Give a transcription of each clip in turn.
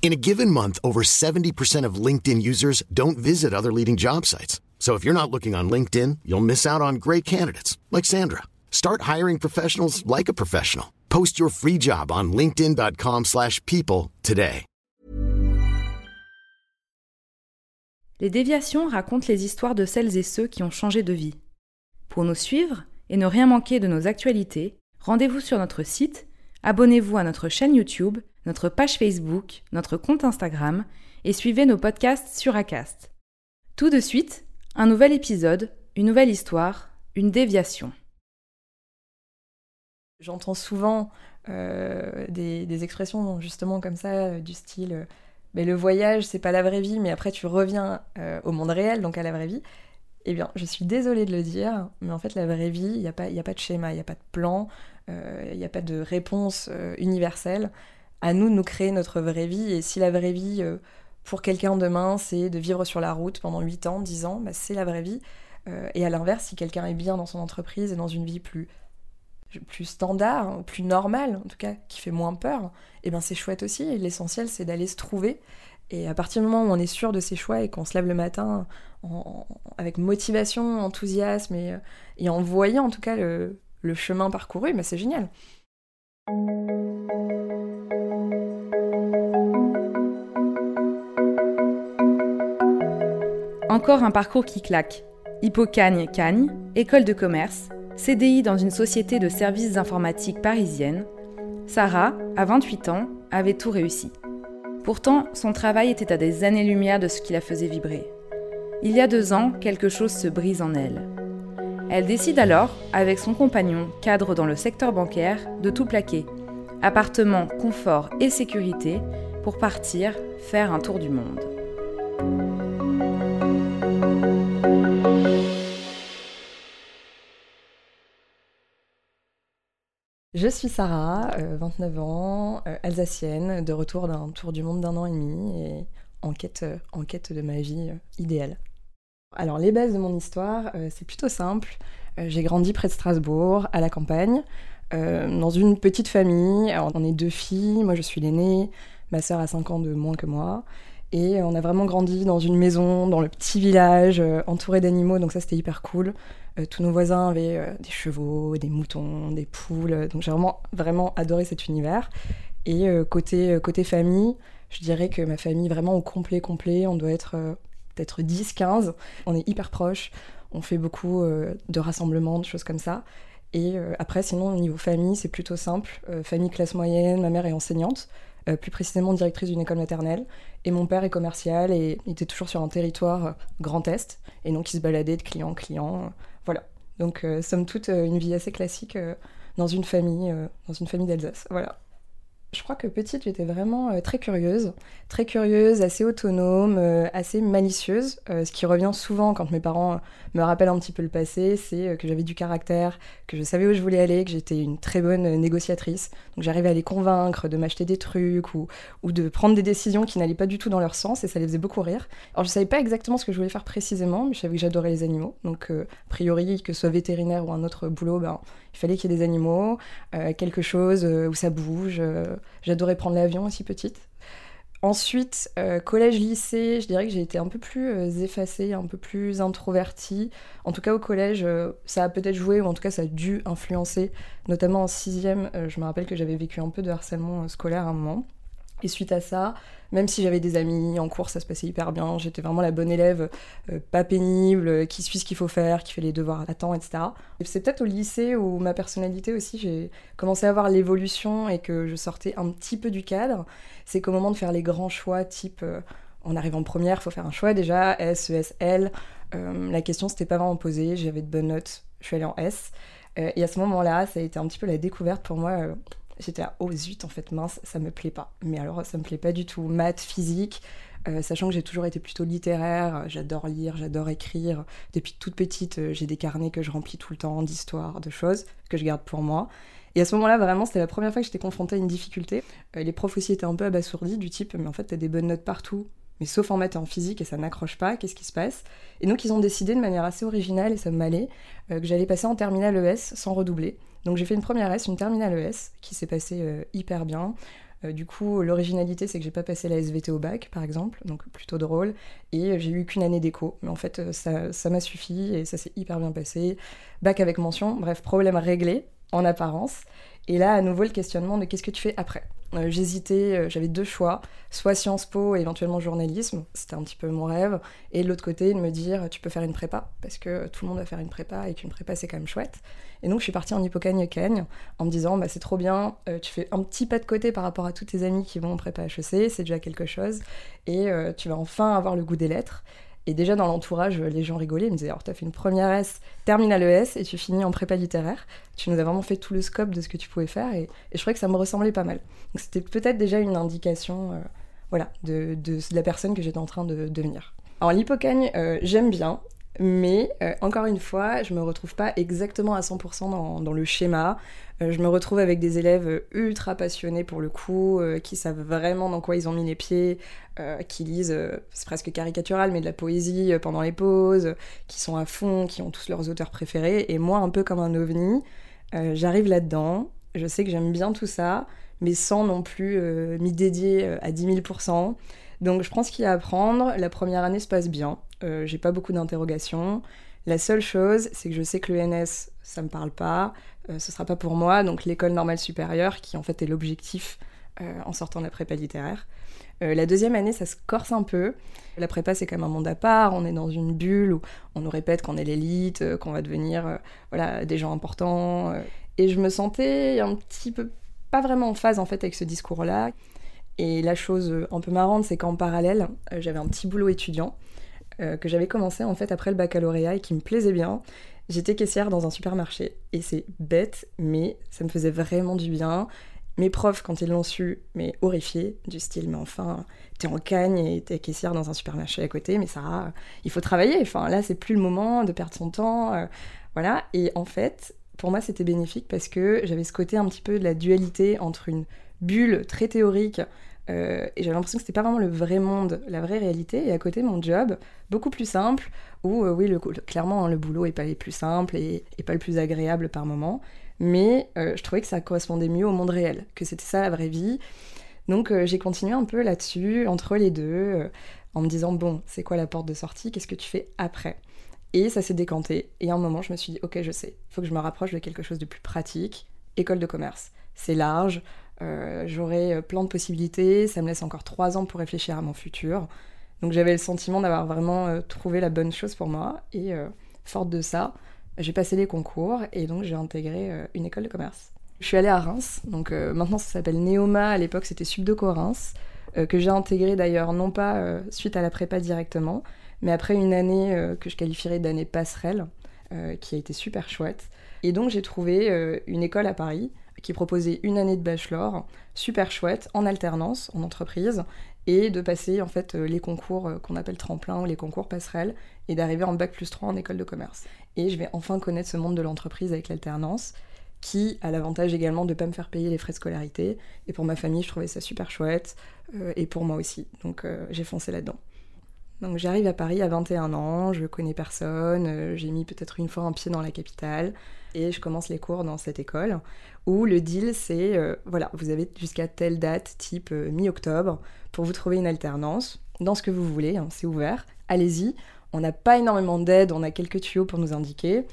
In a given month, over 70% of LinkedIn users don't visit other leading job sites. So if you're not looking on LinkedIn, you'll miss out on great candidates like Sandra. Start hiring professionals like a professional. Post your free job on linkedin.com/people today. Les déviations racontent les histoires de celles et ceux qui ont changé de vie. Pour nous suivre et ne rien manquer de nos actualités, rendez-vous sur notre site, abonnez-vous à notre chaîne YouTube, notre page Facebook, notre compte Instagram et suivez nos podcasts sur Acast. Tout de suite, un nouvel épisode, une nouvelle histoire, une déviation. J'entends souvent euh, des, expressions justement comme ça, euh, du style euh, mais le voyage, c'est pas la vraie vie, mais après tu reviens au monde réel, donc à la vraie vie. Eh bien, je suis désolée de le dire, mais en fait, la vraie vie, il n'y a, pas- de schéma, il n'y a pas de plan, il n'y a pas de réponse universelle. À nous de nous créer notre vraie vie, et si la vraie vie, euh, pour quelqu'un demain, c'est de vivre sur la route pendant 8 ans, 10 ans, bah, c'est la vraie vie. Euh, et à l'inverse, si quelqu'un est bien dans son entreprise et dans une vie plus plus standard, plus normale en tout cas, qui fait moins peur, et ben c'est chouette aussi. L'essentiel c'est d'aller se trouver. Et à partir du moment où on est sûr de ses choix et qu'on se lève le matin avec motivation, enthousiasme et, euh, et en voyant en tout cas le, le chemin parcouru, ben c'est génial. Encore un parcours qui claque. Hippocagne-Cagne, école de commerce, CDI dans une société de services informatiques parisienne, Sarah, à 28 ans, avait tout réussi. Pourtant, son travail était à des années-lumière de ce qui la faisait vibrer. Il y a deux ans, quelque chose se brise en elle. Elle décide alors, avec son compagnon, cadre dans le secteur bancaire, de tout plaquer. Appartement, confort et sécurité, pour partir faire un tour du monde. Je suis Sarah, euh, 29 ans, euh, alsacienne, de retour d'un tour du monde d'un an et demi et en quête, euh, de ma vie euh, idéale. Alors les bases de mon histoire, euh, c'est plutôt simple. Euh, J'ai grandi près de Strasbourg, à la campagne, euh, dans une petite famille. Alors, on est deux filles, moi je suis l'aînée, ma sœur a 5 ans de moins que moi. Et on a vraiment grandi dans une maison, dans le petit village, euh, entouré d'animaux, donc ça c'était hyper cool. Euh, tous nos voisins avaient euh, des chevaux, des moutons, des poules, donc j'ai vraiment, vraiment adoré cet univers. Et côté, côté famille, je dirais que ma famille vraiment au complet, complet, on doit être peut-être 10, 15. On est hyper proches, on fait beaucoup de rassemblements, de choses comme ça. Et après, sinon, au niveau famille, c'est plutôt simple. Famille classe moyenne, ma mère est enseignante, euh, plus précisément directrice d'une école maternelle. Et mon père est commercial et il était toujours sur un territoire euh, Grand Est. Et donc, il se baladait de client en client. euh, voilà. Donc, somme toute, une vie assez classique dans une famille, dans une famille d'Alsace. Voilà. Je crois que petite, j'étais vraiment très curieuse, très curieuse, assez autonome, assez malicieuse. Ce qui revient souvent quand mes parents me rappellent un petit peu le passé, c'est euh, que j'avais du caractère, que je savais où je voulais aller, que j'étais une très bonne euh, négociatrice. Donc j'arrivais à les convaincre de m'acheter des trucs ou, ou de prendre des décisions qui n'allaient pas du tout dans leur sens et ça les faisait beaucoup rire. Alors je savais pas exactement ce que je voulais faire précisément, mais je savais que j'adorais les animaux. Donc euh, a priori, que ce soit vétérinaire ou un autre boulot, ben, il fallait qu'il y ait des animaux, quelque chose où ça bouge. J'adorais prendre l'avion aussi petite. Ensuite, euh, collège-lycée, je dirais que j'ai été un peu plus euh, effacée, un peu plus introvertie. En tout cas, au collège, euh, ça a peut-être joué, ou en tout cas, ça a dû influencer. Notamment en sixième, je me rappelle que j'avais vécu un peu de harcèlement scolaire à un moment. Et suite à ça, même si j'avais des amis en cours, ça se passait hyper bien. J'étais vraiment la bonne élève, euh, pas pénible, qui suit ce qu'il faut faire, qui fait les devoirs à temps, etc. Et c'est peut-être au lycée où ma personnalité aussi, j'ai commencé à voir l'évolution et que je sortais un petit peu du cadre. C'est qu'au moment de faire les grands choix, type euh, on arrive en première, faut faire un choix déjà, S, ES, L. euh, la question s'était pas vraiment posée, j'avais de bonnes notes, je suis allée en S. Euh, et à ce moment-là, ça a été un petit peu la découverte pour moi. Euh, j'étais à oh zut, en fait, mince, ça me plaît pas. Mais alors, ça me plaît pas du tout. Maths, physique, euh, sachant que j'ai toujours été plutôt littéraire, j'adore lire, j'adore écrire. Depuis toute petite, euh, j'ai des carnets que je remplis tout le temps d'histoires, de choses que je garde pour moi. Et à ce moment-là, vraiment, c'était la première fois que j'étais confrontée à une difficulté. Euh, les profs aussi étaient un peu abasourdis, du type, mais en fait, t'as des bonnes notes partout, mais sauf en maths et en physique, et ça n'accroche pas, qu'est-ce qui se passe? Et donc, ils ont décidé de manière assez originale, et ça m'allait, que j'allais passer en terminale ES sans redoubler. Donc, j'ai fait une première S, une terminale ES, qui s'est passée hyper bien. Euh, du coup, l'originalité, c'est que j'ai pas passé la SVT au bac, par exemple, donc plutôt drôle. Et euh, j'ai eu qu'une année d'écho. Mais en fait, euh, ça m'a suffi et ça s'est hyper bien passé. Bac avec mention, bref, problème réglé en apparence. Et là, à nouveau, le questionnement de qu'est-ce que tu fais après? Euh, J'hésitais, euh, j'avais deux choix, soit Sciences Po et éventuellement journalisme, c'était un petit peu mon rêve, et de l'autre côté, de me dire tu peux faire une prépa, parce que tout le monde va faire une prépa et qu'une prépa c'est quand même chouette. Et donc je suis partie en hippocagne-cagne en me disant bah, c'est trop bien, euh, tu fais un petit pas de côté par rapport à tous tes amis qui vont en prépa HEC, c'est déjà quelque chose, et tu vas enfin avoir le goût des lettres. Et déjà dans l'entourage, les gens rigolaient, ils me disaient alors tu as fait une première S, terminale ES et tu finis en prépa littéraire. Tu nous as vraiment fait tout le scope de ce que tu pouvais faire et, je trouvais que ça me ressemblait pas mal. C'était peut-être déjà une indication euh, voilà, de, la personne que j'étais en train de devenir. Alors l'hypocagne, euh, j'aime bien, mais euh, encore une fois, je me retrouve pas exactement à 100% dans, le schéma. Euh, je me retrouve avec des élèves ultra passionnés pour le coup, euh, qui savent vraiment dans quoi ils ont mis les pieds, qui lisent, c'est presque caricatural, mais de la poésie pendant les pauses, qui sont à fond, qui ont tous leurs auteurs préférés. Et moi, un peu comme un ovni, j'arrive là-dedans. Je sais que j'aime bien tout ça, mais sans non plus m'y dédier à 10 000%. Donc je prends ce qu'il y a à apprendre. La première année se passe bien. Euh, j'ai pas beaucoup d'interrogations. La seule chose, c'est que je sais que l'ENS, ça me parle pas, euh, ce sera pas pour moi, donc l'école normale supérieure, qui en fait est l'objectif euh, en sortant de la prépa littéraire. la deuxième année, ça se corse un peu. La prépa, c'est quand même un monde à part. On est dans une bulle où on nous répète qu'on est l'élite, qu'on va devenir voilà, des gens importants. et je me sentais un petit peu pas vraiment en phase en fait avec ce discours-là. Et la chose un peu marrante, c'est qu'en parallèle, j'avais un petit boulot étudiant. Euh, que j'avais commencé en fait après le baccalauréat et qui me plaisait bien. J'étais caissière dans un supermarché et c'est bête, mais ça me faisait vraiment du bien. Mes profs, quand ils l'ont su, mais horrifiés, du style, mais enfin, t'es en cagne et t'es caissière dans un supermarché à côté, mais ça, il faut travailler. Enfin, là, c'est plus le moment de perdre son temps. Euh, voilà. Et en fait, pour moi, c'était bénéfique parce que j'avais ce côté un petit peu de la dualité entre une bulle très théorique euh, et j'avais l'impression que c'était pas vraiment le vrai monde, la vraie réalité. Et à côté, mon job, beaucoup plus simple, où euh, oui, clairement, hein, le boulot est pas le plus simple et, pas le plus agréable par moment. Mais euh, je trouvais que ça correspondait mieux au monde réel, que c'était ça la vraie vie. Donc j'ai continué un peu là-dessus, entre les deux, en me disant, bon, c'est quoi la porte de sortie? Qu'est-ce que tu fais après? Et ça s'est décanté. Et à un moment, je me suis dit, ok, je sais, faut que je me rapproche de quelque chose de plus pratique. École de commerce. C'est large, euh, j'aurai euh, plein de possibilités, ça me laisse encore trois ans pour réfléchir à mon futur. Donc j'avais le sentiment d'avoir vraiment euh, trouvé la bonne chose pour moi. Et forte de ça, j'ai passé les concours et donc j'ai intégré une école de commerce. Je suis allée à Reims, donc maintenant ça s'appelle Neoma, à l'époque c'était Subdeco Reims, que j'ai intégré d'ailleurs non pas suite à la prépa directement, mais après une année que je qualifierais d'année passerelle, qui a été super chouette. Et donc j'ai trouvé une école à Paris qui proposait une année de bachelor, super chouette, en alternance, en entreprise, et de passer en fait euh, les concours euh, qu'on appelle tremplin ou les concours passerelles, et d'arriver en bac plus 3 en école de commerce. Et je vais enfin connaître ce monde de l'entreprise avec l'alternance, qui a l'avantage également de ne pas me faire payer les frais de scolarité. Et pour ma famille, je trouvais ça super chouette, euh, et pour moi aussi. Donc j'ai foncé là-dedans. Donc j'arrive à Paris à 21 ans, je connais personne, j'ai mis peut-être une fois un pied dans la capitale et je commence les cours dans cette école où le deal c'est euh, voilà, vous avez jusqu'à telle date, type euh, mi-octobre, pour vous trouver une alternance dans ce que vous voulez, hein, c'est ouvert, allez-y. On n'a pas énormément d'aide, on a quelques tuyaux pour nous indiquer,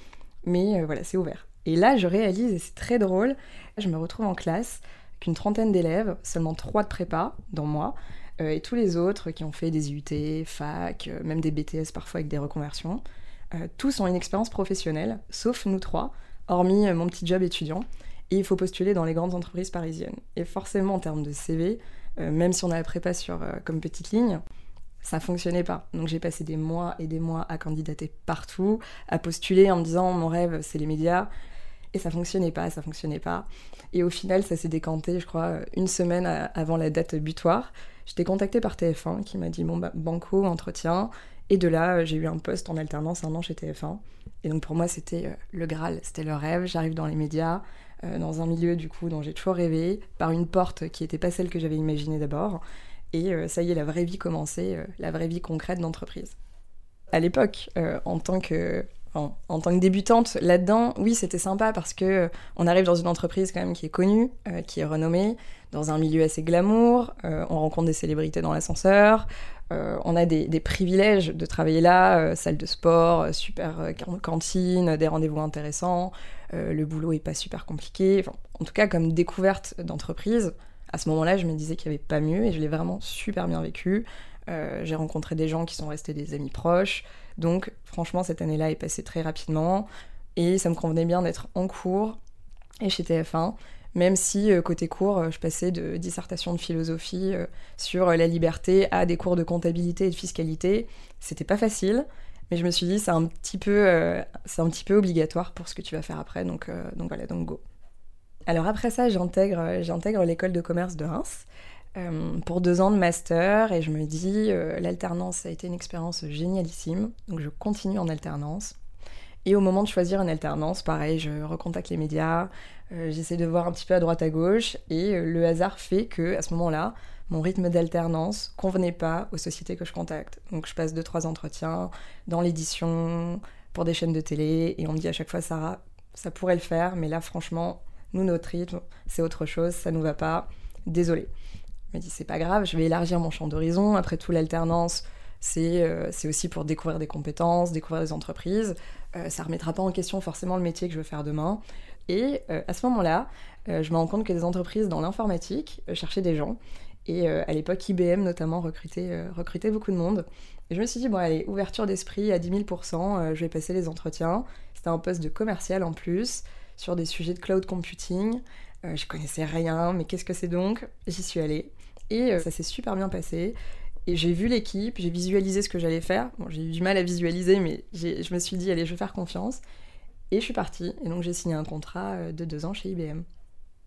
mais euh, voilà, c'est ouvert. Et là, je réalise, et c'est très drôle, je me retrouve en classe avec une trentaine d'élèves, seulement trois de prépa, dont moi, et tous les autres qui ont fait des IUT, fac, même des BTS parfois avec des reconversions. tous ont une expérience professionnelle, sauf nous trois, hormis mon petit job étudiant et il faut postuler dans les grandes entreprises parisiennes. Et forcément, en termes de CV, euh, même si on a la prépa sur, euh, comme petite ligne, ça fonctionnait pas. Donc j'ai passé des mois et des mois à candidater partout, à postuler en me disant mon rêve c'est les médias. Et ça fonctionnait pas, ça fonctionnait pas. Et au final, ça s'est décanté, je crois, une semaine avant la date butoir. J'étais contactée par TF1 qui m'a dit bon bah, banco entretien et de là j'ai eu un poste en alternance un an chez TF1 et donc pour moi c'était euh, le Graal, c'était le rêve. J'arrive dans les médias, euh, dans un milieu du coup dont j'ai toujours rêvé, par une porte qui n'était pas celle que j'avais imaginée d'abord et euh, ça y est la vraie vie commençait, la vraie vie concrète d'entreprise. À l'époque, en tant que en, tant que débutante là-dedans, oui, c'était sympa parce que euh, on arrive dans une entreprise quand même qui est connue, euh, qui est renommée, dans un milieu assez glamour, euh, on rencontre des célébrités dans l'ascenseur, on a des, privilèges de travailler là, salle de sport, super cantine, des rendez-vous intéressants, le boulot est pas super compliqué. en tout cas, comme découverte d'entreprise, à ce moment-là, je me disais qu'il n'y avait pas mieux et je l'ai vraiment super bien vécu. J'ai rencontré des gens qui sont restés des amis proches. Donc franchement, cette année-là est passée très rapidement et ça me convenait bien d'être en cours et chez TF1, même si euh, côté cours, euh, je passais de dissertation de philosophie euh, sur la liberté à des cours de comptabilité et de fiscalité. C'était pas facile, mais je me suis dit c'est un petit peu, un petit peu obligatoire pour ce que tu vas faire après, donc, donc voilà, donc go. Alors après ça, j'intègre, j'intègre l'école de commerce de Reims. Euh, pour deux ans de master et je me dis euh, l'alternance a été une expérience génialissime donc je continue en alternance. Et au moment de choisir une alternance pareil je recontacte les médias euh, j'essaie de voir un petit peu à droite à gauche et le hasard fait que à ce moment-là mon rythme d'alternance convenait pas aux sociétés que je contacte. Donc je passe deux trois entretiens dans l'édition pour des chaînes de télé et on me dit à chaque fois Sarah ça pourrait le faire mais là franchement nous notre rythme c'est autre chose ça nous va pas. Désolé me dit c'est pas grave, je vais élargir mon champ d'horizon. Après tout, l'alternance, c'est euh, aussi pour découvrir des compétences, découvrir des entreprises. Euh, ça remettra pas en question forcément le métier que je veux faire demain. Et euh, à ce moment-là, je me rends compte que des entreprises dans l'informatique cherchaient des gens. Et à l'époque, IBM notamment recrutait, recrutait beaucoup de monde. Et je me suis dit, bon, allez, ouverture d'esprit à 10 000%, je vais passer les entretiens. C'était un poste de commercial en plus, sur des sujets de cloud computing. je connaissais rien, mais qu'est-ce que c'est donc? J'y suis allée. Et euh, ça s'est super bien passé. Et j'ai vu l'équipe, j'ai visualisé ce que j'allais faire. Bon, j'ai eu du mal à visualiser, mais je me suis dit, allez, je vais faire confiance. Et je suis partie. Et donc j'ai signé un contrat euh, de deux ans chez IBM.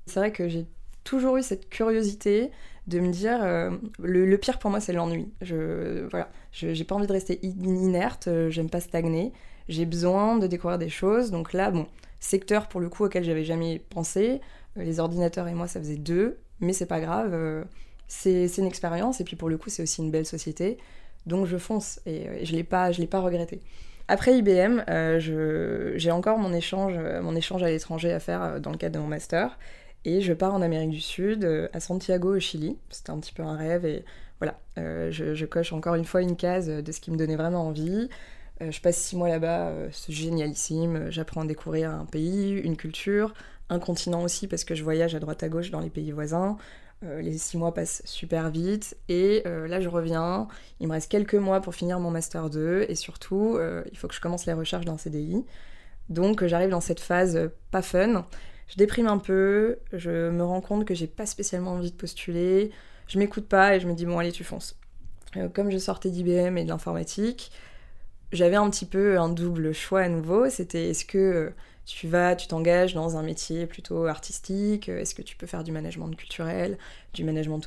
C'est vrai que j'ai toujours eu cette curiosité de me dire, euh, le, pire pour moi, c'est l'ennui. Je, voilà, j'ai pas envie de rester inerte, j'aime pas stagner. J'ai besoin de découvrir des choses. Donc là, bon, secteur pour le coup auquel j'avais jamais pensé. les ordinateurs et moi, ça faisait deux, mais c'est pas grave c'est une expérience et puis pour le coup c'est aussi une belle société. Donc je fonce et, euh, je l'ai pas je l'ai pas regretté. Après IBM euh, j'ai encore mon échange mon échange à l'étranger à faire euh, dans le cadre de mon master. Et je pars en Amérique du Sud à Santiago au Chili. C'était un petit peu un rêve et voilà. Je, coche encore une fois une case de ce qui me donnait vraiment envie. Je passe six mois là-bas c'est génialissime. J'apprends à découvrir un pays une culture un continent aussi parce que je voyage à droite à gauche dans les pays voisins euh, les six mois passent super vite et euh, là je reviens. Il me reste quelques mois pour finir mon master 2 et surtout euh, il faut que je commence les recherches d'un CDI. Donc j'arrive dans cette phase pas fun. Je déprime un peu, je me rends compte que j'ai pas spécialement envie de postuler, je m'écoute pas et je me dis bon allez tu fonces. comme je sortais d'IBM et de l'informatique, j'avais un petit peu un double choix à nouveau. C'était est-ce que tu vas, tu t'engages dans un métier plutôt artistique, est-ce que tu peux faire du management culturel, du management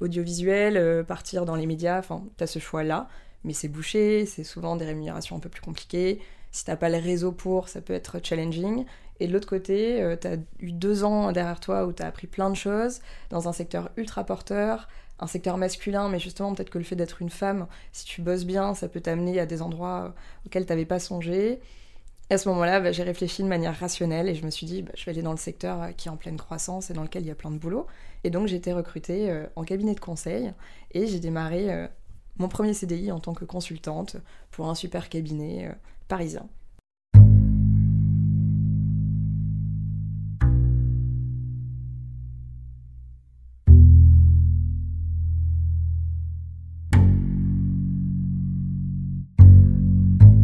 audiovisuel, euh, partir dans les médias, enfin, tu as ce choix-là, mais c'est bouché, c'est souvent des rémunérations un peu plus compliquées. Si t'as pas le réseau pour, ça peut être challenging. Et de l'autre côté, euh, tu as eu deux ans derrière toi où tu as appris plein de choses dans un secteur ultra porteur, un secteur masculin, mais justement, peut-être que le fait d'être une femme, si tu bosses bien, ça peut t'amener à des endroits auxquels tu n'avais pas songé à ce moment-là, bah, j'ai réfléchi de manière rationnelle et je me suis dit, bah, je vais aller dans le secteur euh, qui est en pleine croissance et dans lequel il y a plein de boulot. Et donc j'ai été recrutée euh, en cabinet de conseil et j'ai démarré euh, mon premier CDI en tant que consultante pour un super cabinet parisien.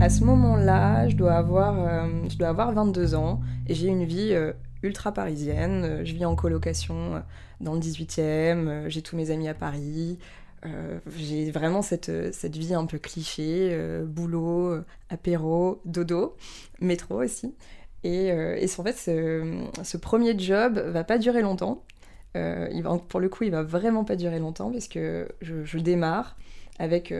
À ce moment-là, je, dois avoir, euh, je dois avoir 22 ans et j'ai une vie euh, ultra parisienne. Euh, je vis en colocation dans le 18e, j'ai tous mes amis à Paris. j'ai vraiment cette, cette vie un peu cliché, boulot, apéro, dodo, métro aussi. Et, et en fait, ce, premier job va pas durer longtemps. il va, pour le coup, il va vraiment pas durer longtemps parce que je, je démarre avec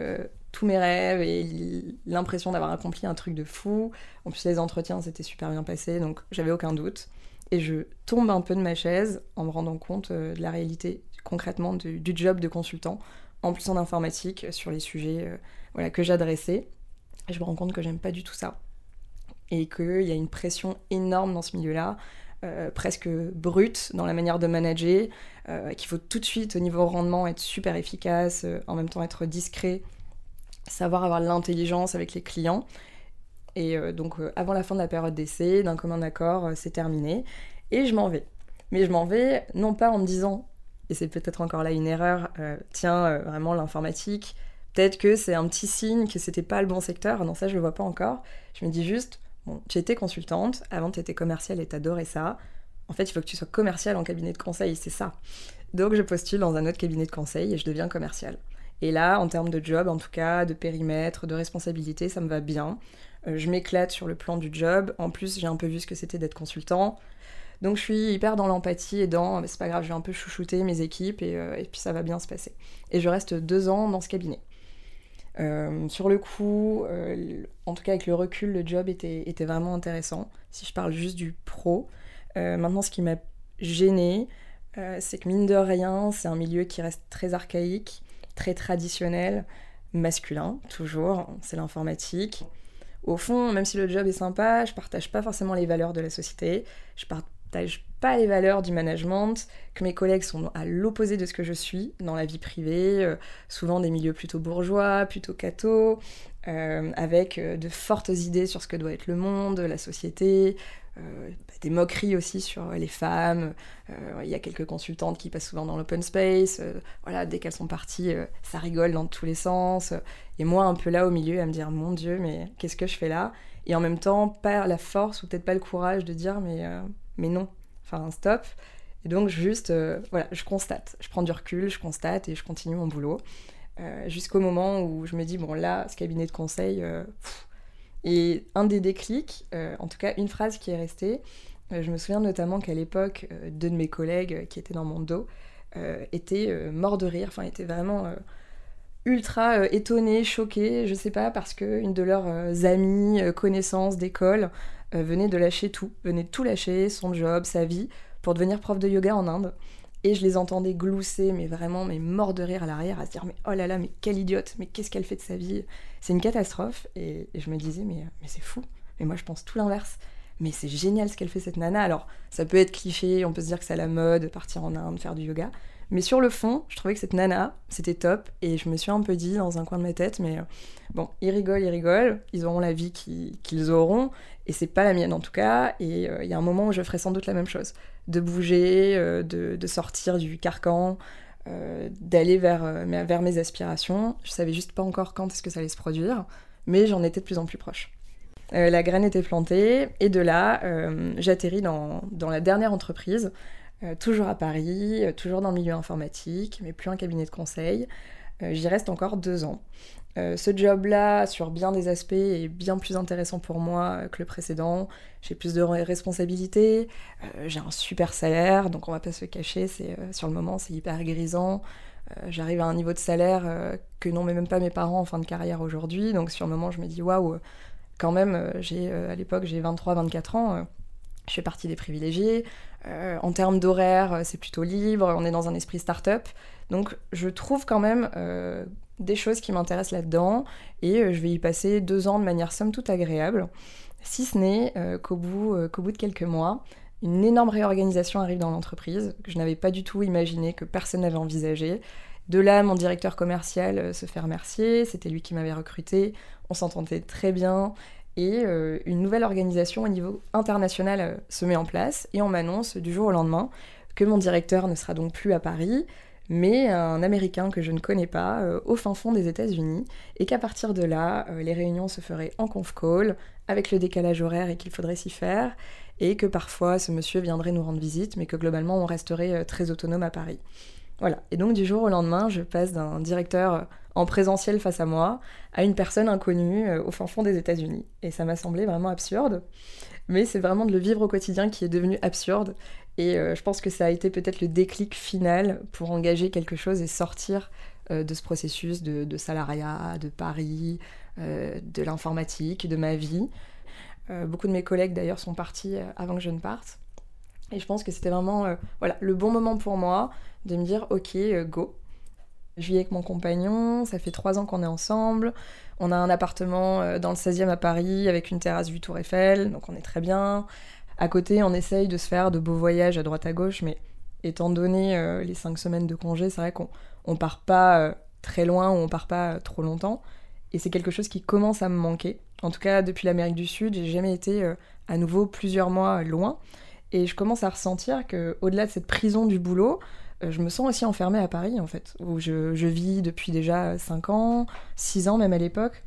tous mes rêves et l'impression d'avoir accompli un truc de fou. En plus, les entretiens s'étaient super bien passés, donc j'avais aucun doute. Et je tombe un peu de ma chaise en me rendant compte euh, de la réalité concrètement du, job de consultant, en plus en informatique, sur les sujets euh, voilà, que j'adressais. Je me rends compte que j'aime pas du tout ça. Et qu'il y a une pression énorme dans ce milieu-là, euh, presque brute dans la manière de manager, qu'il faut tout de suite au niveau rendement être super efficace, en même temps être discret, savoir avoir l'intelligence avec les clients. Et euh, donc euh, avant la fin de la période d'essai, d'un commun accord, euh, c'est terminé. Et je m'en vais. Mais je m'en vais non pas en me disant, et c'est peut-être encore là une erreur, tiens, vraiment l'informatique, peut-être que c'est un petit signe que c'était pas le bon secteur. Non, ça je le vois pas encore. Je me dis juste, bon, tu étais consultante, avant tu étais commerciale et t'adorais ça. En fait, il faut que tu sois commerciale en cabinet de conseil, c'est ça. Donc je postule dans un autre cabinet de conseil et je deviens commerciale. Et là, en termes de job, en tout cas, de périmètre, de responsabilité, ça me va bien. Euh, je m'éclate sur le plan du job. En plus, j'ai un peu vu ce que c'était d'être consultant. Donc je suis hyper dans l'empathie et dans, c'est pas grave, je vais un peu chouchouter mes équipes euh, et, puis ça va bien se passer. Et je reste deux ans dans ce cabinet. Euh, sur le coup, en tout cas avec le recul, le job était, était, vraiment intéressant. Si je parle juste du pro. maintenant, ce qui m'a gêné, c'est que mine de rien, c'est un milieu qui reste très archaïque très traditionnel, masculin, toujours, c'est l'informatique. Au fond, même si le job est sympa, je partage pas forcément les valeurs de la société, je partage pas les valeurs du management, que mes collègues sont à l'opposé de ce que je suis dans la vie privée, euh, souvent des milieux plutôt bourgeois, plutôt cathos, euh, avec euh, de fortes idées sur ce que doit être le monde, la société, euh, bah, des moqueries aussi sur les femmes. Euh, il y a quelques consultantes qui passent souvent dans l'open space. Euh, voilà, dès qu'elles sont parties, ça rigole dans tous les sens. Et moi, un peu là au milieu, à me dire mon Dieu, mais qu'est-ce que je fais là? Et en même temps, pas la force ou peut-être pas le courage de dire mais, mais non, enfin stop. Et donc juste, voilà, je constate. Je prends du recul, je constate et je continue mon boulot. Jusqu'au moment où je me dis, bon là, ce cabinet de conseil, et un des déclics, euh, en tout cas une phrase qui est restée, euh, je me souviens notamment qu'à l'époque, euh, deux de mes collègues qui étaient dans mon dos étaient morts de rire, enfin étaient vraiment ultra étonnés, choqués, je sais pas, parce qu'une de leurs amies, connaissances d'école venait de lâcher tout, venait de tout lâcher, son job, sa vie, pour devenir prof de yoga en Inde. Et je les entendais glousser, mais vraiment, mais morts de rire à l'arrière, à se dire, mais oh là là, mais quelle idiote, mais qu'est-ce qu'elle fait de sa vie? C'est une catastrophe. Et, je me disais, mais, c'est fou. Mais moi, je pense tout l'inverse. Mais c'est génial ce qu'elle fait, cette nana. Alors, ça peut être cliché, on peut se dire que c'est à la mode, partir en Inde, faire du yoga. Mais sur le fond, je trouvais que cette nana, c'était top. Et je me suis un peu dit dans un coin de ma tête, mais euh, bon, ils rigolent, ils rigolent. Ils auront la vie qu'ils auront. Et c'est pas la mienne en tout cas. Et euh, il y a un moment où je ferai sans doute la même chose de bouger, euh, de, sortir du carcan, d'aller vers, mes aspirations. Je savais juste pas encore quand est-ce que ça allait se produire, mais j'en étais de plus en plus proche. la graine était plantée, et de là, j'atterris dans, la dernière entreprise, toujours à Paris, toujours dans le milieu informatique, mais plus un cabinet de conseil. J'y reste encore deux ans. Euh, ce job-là, sur bien des aspects, est bien plus intéressant pour moi que le précédent. J'ai plus de responsabilités, euh, j'ai un super salaire, donc on va pas se cacher, c'est euh, sur le moment c'est hyper grisant. J'arrive à un niveau de salaire que n'ont même pas mes parents en fin de carrière aujourd'hui, donc sur le moment je me dis waouh, quand même, j'ai à l'époque j'ai 23-24 ans, je fais partie des privilégiés. en termes d'horaire, c'est plutôt libre, on est dans un esprit start-up. Donc je trouve quand même des choses qui m'intéressent là-dedans et euh, je vais y passer deux ans de manière somme toute agréable, si ce n'est euh, qu'au bout, euh, bout de quelques mois, une énorme réorganisation arrive dans l'entreprise que je n'avais pas du tout imaginé, que personne n'avait envisagé. De là, mon directeur commercial se fait remercier, c'était lui qui m'avait recruté, on s'entendait très bien, et une nouvelle organisation au niveau international se met en place, et on m'annonce du jour au lendemain que mon directeur ne sera donc plus à Paris, mais un Américain que je ne connais pas euh, au fin fond des États-Unis, et qu'à partir de là, euh, les réunions se feraient en conf call, avec le décalage horaire et qu'il faudrait s'y faire, et que parfois ce monsieur viendrait nous rendre visite, mais que globalement on resterait euh, très autonome à Paris. Voilà, et donc du jour au lendemain, je passe d'un directeur en présentiel face à moi à une personne inconnue au fin fond des États-Unis. Et ça m'a semblé vraiment absurde. mais c'est vraiment de le vivre au quotidien qui est devenu absurde. Et euh, je pense que ça a été peut-être le déclic final pour engager quelque chose et sortir euh, de ce processus de, salariat, de Paris, euh, de l'informatique, de ma vie. beaucoup de mes collègues d'ailleurs sont partis avant que je ne parte. Et je pense que c'était vraiment voilà, le bon moment pour moi de me dire ok, go. Je vis avec mon compagnon, ça fait trois ans qu'on est ensemble. On a un appartement dans le 16e à Paris avec une terrasse vue Tour Eiffel, donc on est très bien. À côté, on essaye de se faire de beaux voyages à droite à gauche, mais étant donné euh, les cinq semaines de congé, c'est vrai qu'on on part pas euh, très loin ou on part pas euh, trop longtemps. Et c'est quelque chose qui commence à me manquer. En tout cas, depuis l'Amérique du Sud, j'ai jamais été à nouveau plusieurs mois loin. Et je commence à ressentir que, au-delà de cette prison du boulot, je me sens aussi enfermée à Paris, en fait, où je, vis depuis déjà 5 ans, 6 ans même à l'époque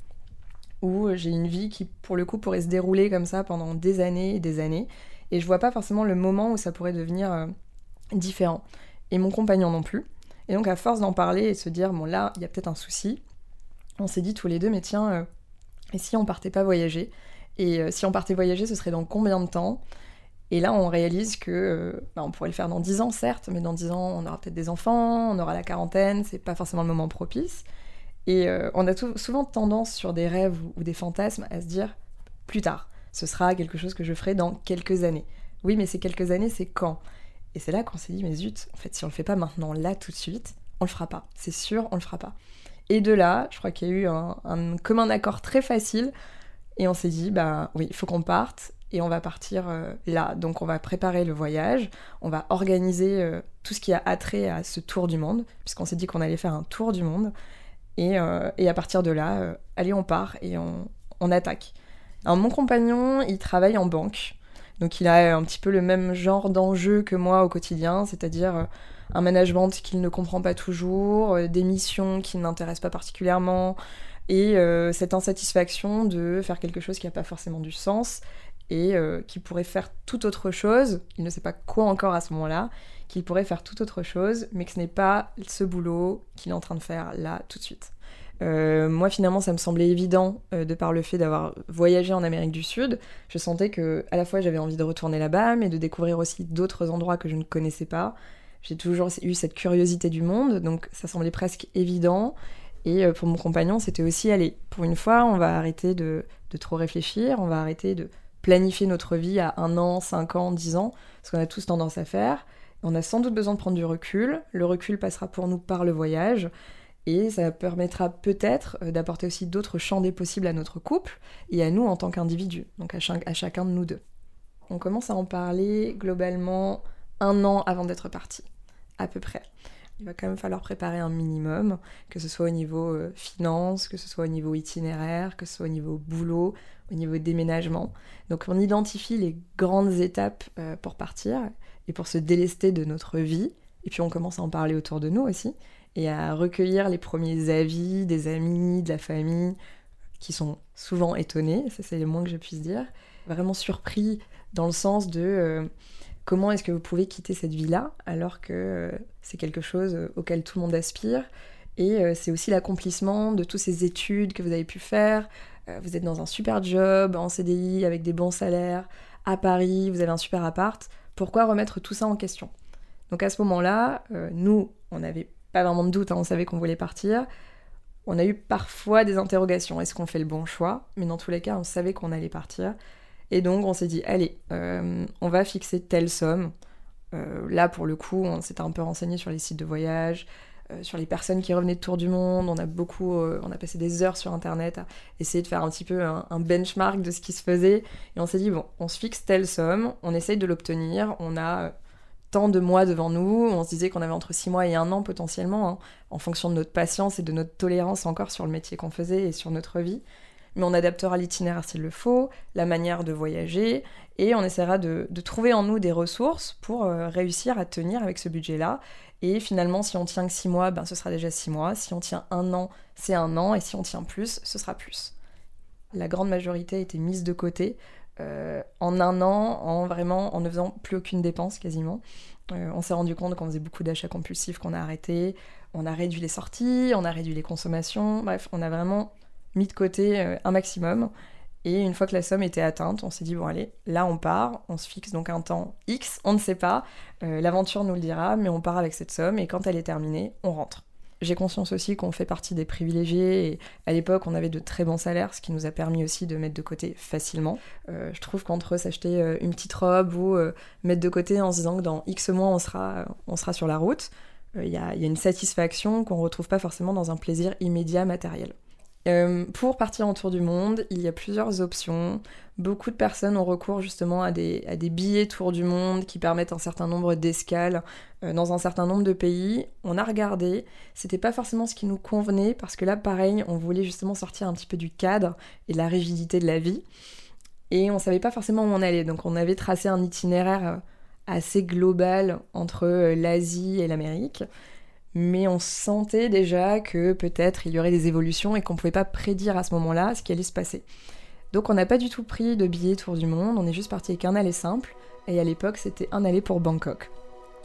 où j'ai une vie qui, pour le coup, pourrait se dérouler comme ça pendant des années et des années. Et je vois pas forcément le moment où ça pourrait devenir euh, différent. Et mon compagnon non plus. Et donc, à force d'en parler et de se dire, bon, là, il y a peut-être un souci, on s'est dit tous les deux, mais tiens, euh, et si on partait pas voyager? Et euh, si on partait voyager, ce serait dans combien de temps? Et là, on réalise que bah, on pourrait le faire dans 10 ans, certes, mais dans 10 ans, on aura peut-être des enfants, on aura la quarantaine, c'est pas forcément le moment propice. Et euh, on a souvent tendance sur des rêves ou, des fantasmes à se dire plus tard, ce sera quelque chose que je ferai dans quelques années. Oui, mais ces quelques années, c'est quand? Et c'est là qu'on s'est dit, mais zut, en fait, si on le fait pas maintenant, là, tout de suite, on le fera pas. C'est sûr, on le fera pas. Et de là, je crois qu'il y a eu un, commun accord très facile. Et on s'est dit, bah oui, il faut qu'on parte. Et on va partir euh, là. Donc on va préparer le voyage. On va organiser euh, tout ce qui a attrait à ce tour du monde. Puisqu'on s'est dit qu'on allait faire un tour du monde. Euh, et, à partir de là, euh, allez, on part et on, attaque. Alors, mon compagnon, il travaille en banque. Donc il a un petit peu le même genre d'enjeu que moi au quotidien, c'est-à-dire euh, un management qu'il ne comprend pas toujours, des missions qui ne l'intéressent pas particulièrement, et cette insatisfaction de faire quelque chose qui n'a pas forcément du sens et qui pourrait faire tout autre chose. Il ne sait pas quoi encore à ce moment-là qu'il pourrait faire tout autre chose, mais que ce n'est pas ce boulot qu'il est en train de faire là tout de suite. Euh, moi, finalement, ça me semblait évident euh, de par le fait d'avoir voyagé en Amérique du Sud. Je sentais que, à la fois, j'avais envie de retourner là-bas, mais de découvrir aussi d'autres endroits que je ne connaissais pas. J'ai toujours eu cette curiosité du monde, donc ça semblait presque évident. Et euh, pour mon compagnon, c'était aussi, allez, pour une fois, on va arrêter de, de trop réfléchir, on va arrêter de planifier notre vie à un an, cinq ans, dix ans, ce qu'on a tous tendance à faire. On a sans doute besoin de prendre du recul. Le recul passera pour nous par le voyage. Et ça permettra peut-être euh, d'apporter aussi d'autres champs des possibles à notre couple et à nous en tant qu'individus, donc à, chacun de nous deux. On commence à en parler globalement un an avant d'être parti, à peu près. Il va quand même falloir préparer un minimum, que ce soit au niveau euh, finance, que ce soit au niveau itinéraire, que ce soit au niveau boulot, au niveau déménagement. Donc on identifie les grandes étapes euh, pour partir et pour se délester de notre vie. Et puis on commence à en parler autour de nous aussi et à recueillir les premiers avis des amis, de la famille, qui sont souvent étonnés, ça c'est le moins que je puisse dire, vraiment surpris dans le sens de euh, comment est-ce que vous pouvez quitter cette vie-là alors que euh, c'est quelque chose auquel tout le monde aspire. Et c'est aussi l'accomplissement de toutes ces études que vous avez pu faire. Vous êtes dans un super job, en CDI, avec des bons salaires, à Paris, vous avez un super appart pourquoi remettre tout ça en question? Donc à ce moment-là, euh, nous, on n'avait pas vraiment de doute, hein, on savait qu'on voulait partir. On a eu parfois des interrogations, est-ce qu'on fait le bon choix? Mais dans tous les cas, on savait qu'on allait partir. Et donc on s'est dit, allez, euh, on va fixer telle somme. Euh, là, pour le coup, on s'était un peu renseigné sur les sites de voyage, euh, sur les personnes qui revenaient de tour du monde. On a beaucoup, euh, on a passé des heures sur internet à essayer de faire un petit peu un, benchmark de ce qui se faisait. Et on s'est dit, bon, on se fixe telle somme, on essaye de l'obtenir. On a euh, tant de mois devant nous. On se disait qu'on avait entre six mois et un an potentiellement, hein, en fonction de notre patience et de notre tolérance encore sur le métier qu'on faisait et sur notre vie. Mais on adaptera l'itinéraire s'il le faut, la manière de voyager, et on essaiera de, trouver en nous des ressources pour réussir à tenir avec ce budget-là et finalement, si on tient que 6 mois, ben, ce sera déjà 6 mois. Si on tient un an, c'est un an. Et si on tient plus, ce sera plus. La grande majorité a été mise de côté euh, en un an, en vraiment en ne faisant plus aucune dépense quasiment. Euh, on s'est rendu compte qu'on faisait beaucoup d'achats compulsifs, qu'on a arrêté. On a réduit les sorties, on a réduit les consommations. Bref, on a vraiment mis de côté euh, un maximum. Et une fois que la somme était atteinte, on s'est dit, bon allez, là on part, on se fixe donc un temps X, on ne sait pas, euh, l'aventure nous le dira, mais on part avec cette somme, et quand elle est terminée, on rentre. J'ai conscience aussi qu'on fait partie des privilégiés, et à l'époque on avait de très bons salaires, ce qui nous a permis aussi de mettre de côté facilement. Euh, je trouve qu'entre s'acheter euh, une petite robe ou mettre de côté en se disant que dans X mois on sera, on sera sur la route, il y, a une satisfaction qu'on ne retrouve pas forcément dans un plaisir immédiat matériel. Euh, pour partir en tour du monde, il y a plusieurs options. Beaucoup de personnes ont recours justement à des, billets tour du monde qui permettent un certain nombre d'escales euh, dans un certain nombre de pays. On a regardé, c'était pas forcément ce qui nous convenait parce que là, pareil, on voulait justement sortir un petit peu du cadre et de la rigidité de la vie. Et on savait pas forcément où on allait, donc on avait tracé un itinéraire euh, assez global entre l'Asie et l'Amérique mais on sentait déjà que peut-être il y aurait des évolutions et qu'on pouvait pas prédire à ce moment-là ce qui allait se passer. Donc on n'a pas du tout pris de billets tour du monde, on est juste parti avec un aller simple, et à l'époque c'était un aller pour Bangkok.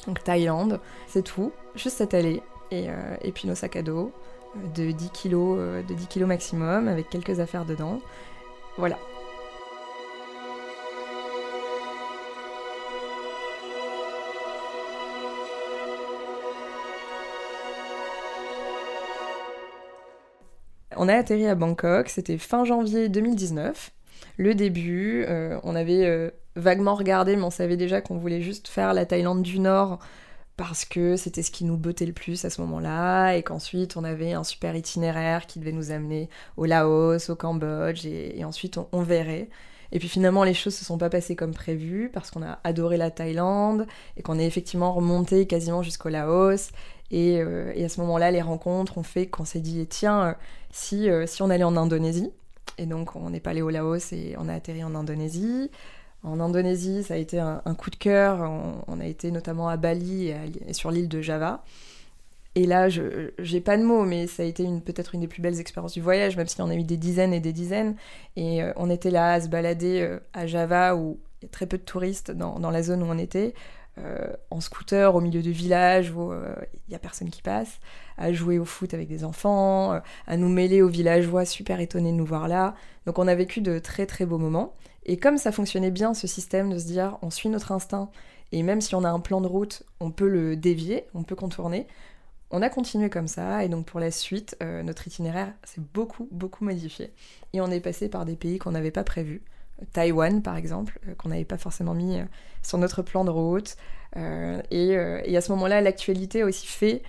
Donc Thaïlande, c'est tout, juste cet aller, et, euh, et puis nos sacs à dos euh, de 10 kilos, euh, de 10 kilos maximum, avec quelques affaires dedans. Voilà, On a atterri à Bangkok, c'était fin janvier 2019. Le début, euh, on avait euh, vaguement regardé, mais on savait déjà qu'on voulait juste faire la Thaïlande du Nord parce que c'était ce qui nous bottait le plus à ce moment-là, et qu'ensuite on avait un super itinéraire qui devait nous amener au Laos, au Cambodge, et, ensuite on, verrait. Et puis finalement, les choses se sont pas passées comme prévu parce qu'on a adoré la Thaïlande et qu'on est effectivement remonté quasiment jusqu'au Laos. Euh, et, à ce moment-là, les rencontres ont fait qu'on s'est dit tiens, si, euh, si on allait en Indonésie. Et donc on n'est pas allé au Laos et on a atterri en Indonésie. En Indonésie, ça a été un, coup de cœur. On, a été notamment à Bali et, sur l'île de Java. Et là, je j'ai pas de mots, mais ça a été peut-être une des plus belles expériences du voyage, même si on a eu des dizaines et des dizaines. Et euh, on était là à se balader euh, à Java, où il y a très peu de touristes dans la zone où on était. Euh, en scooter au milieu de village où il euh, n'y a personne qui passe, à jouer au foot avec des enfants, euh, à nous mêler aux villageois super étonnés de nous voir là. Donc on a vécu de très très beaux moments. Et comme ça fonctionnait bien ce système de se dire on suit notre instinct et même si on a un plan de route, on peut le dévier, on peut contourner. On a continué comme ça et donc pour la suite, notre itinéraire s'est beaucoup beaucoup modifié et on est passé par des pays qu'on n'avait pas prévus. Taïwan par exemple, euh, qu'on n'avait pas forcément mis euh, sur notre plan de route. Euh, et, à ce moment-là, l'actualité aussi fait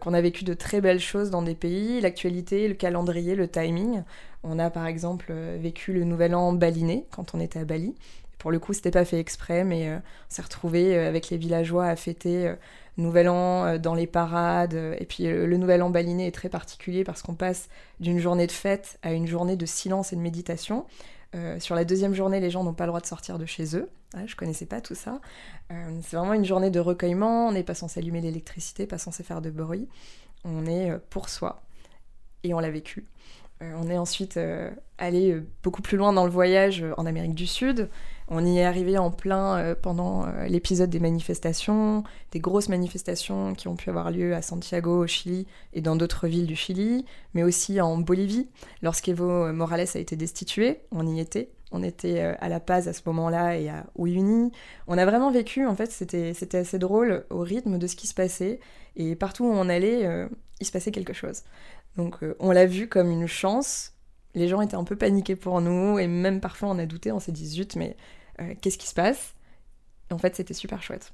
qu'on a vécu de très belles choses dans des pays. L'actualité, le calendrier, le timing. On a par exemple vécu le nouvel an baliné quand on était à Bali. Pour le coup, c'était pas fait exprès, mais on s'est retrouvé avec les villageois à fêter Nouvel An dans les parades. Et puis le Nouvel An baliné est très particulier parce qu'on passe d'une journée de fête à une journée de silence et de méditation. Euh, sur la deuxième journée, les gens n'ont pas le droit de sortir de chez eux. Je je connaissais pas tout ça. Euh, c'est vraiment une journée de recueillement. On n'est pas censé allumer l'électricité, pas censé faire de bruit. On est euh, pour soi. Et on l'a vécu. on est ensuite allé beaucoup plus loin dans le voyage en Amérique du Sud. On y est arrivé en plein euh, pendant euh, l'épisode des manifestations, des grosses manifestations qui ont pu avoir lieu à Santiago au Chili et dans d'autres villes du Chili, mais aussi en Bolivie. Lorsqu'Evo Morales a été destitué, on y était. On était euh, à La Paz à ce moment-là et à Uyuni. On a vraiment vécu, en fait, c'était assez drôle au rythme de ce qui se passait. Et partout où on allait, il se passait quelque chose. Donc on l'a vu comme une chance. Les gens étaient un peu paniqués pour nous et même parfois on a douté, on s'est dit zut, mais euh, qu'est-ce qui se passe En fait, c'était super chouette.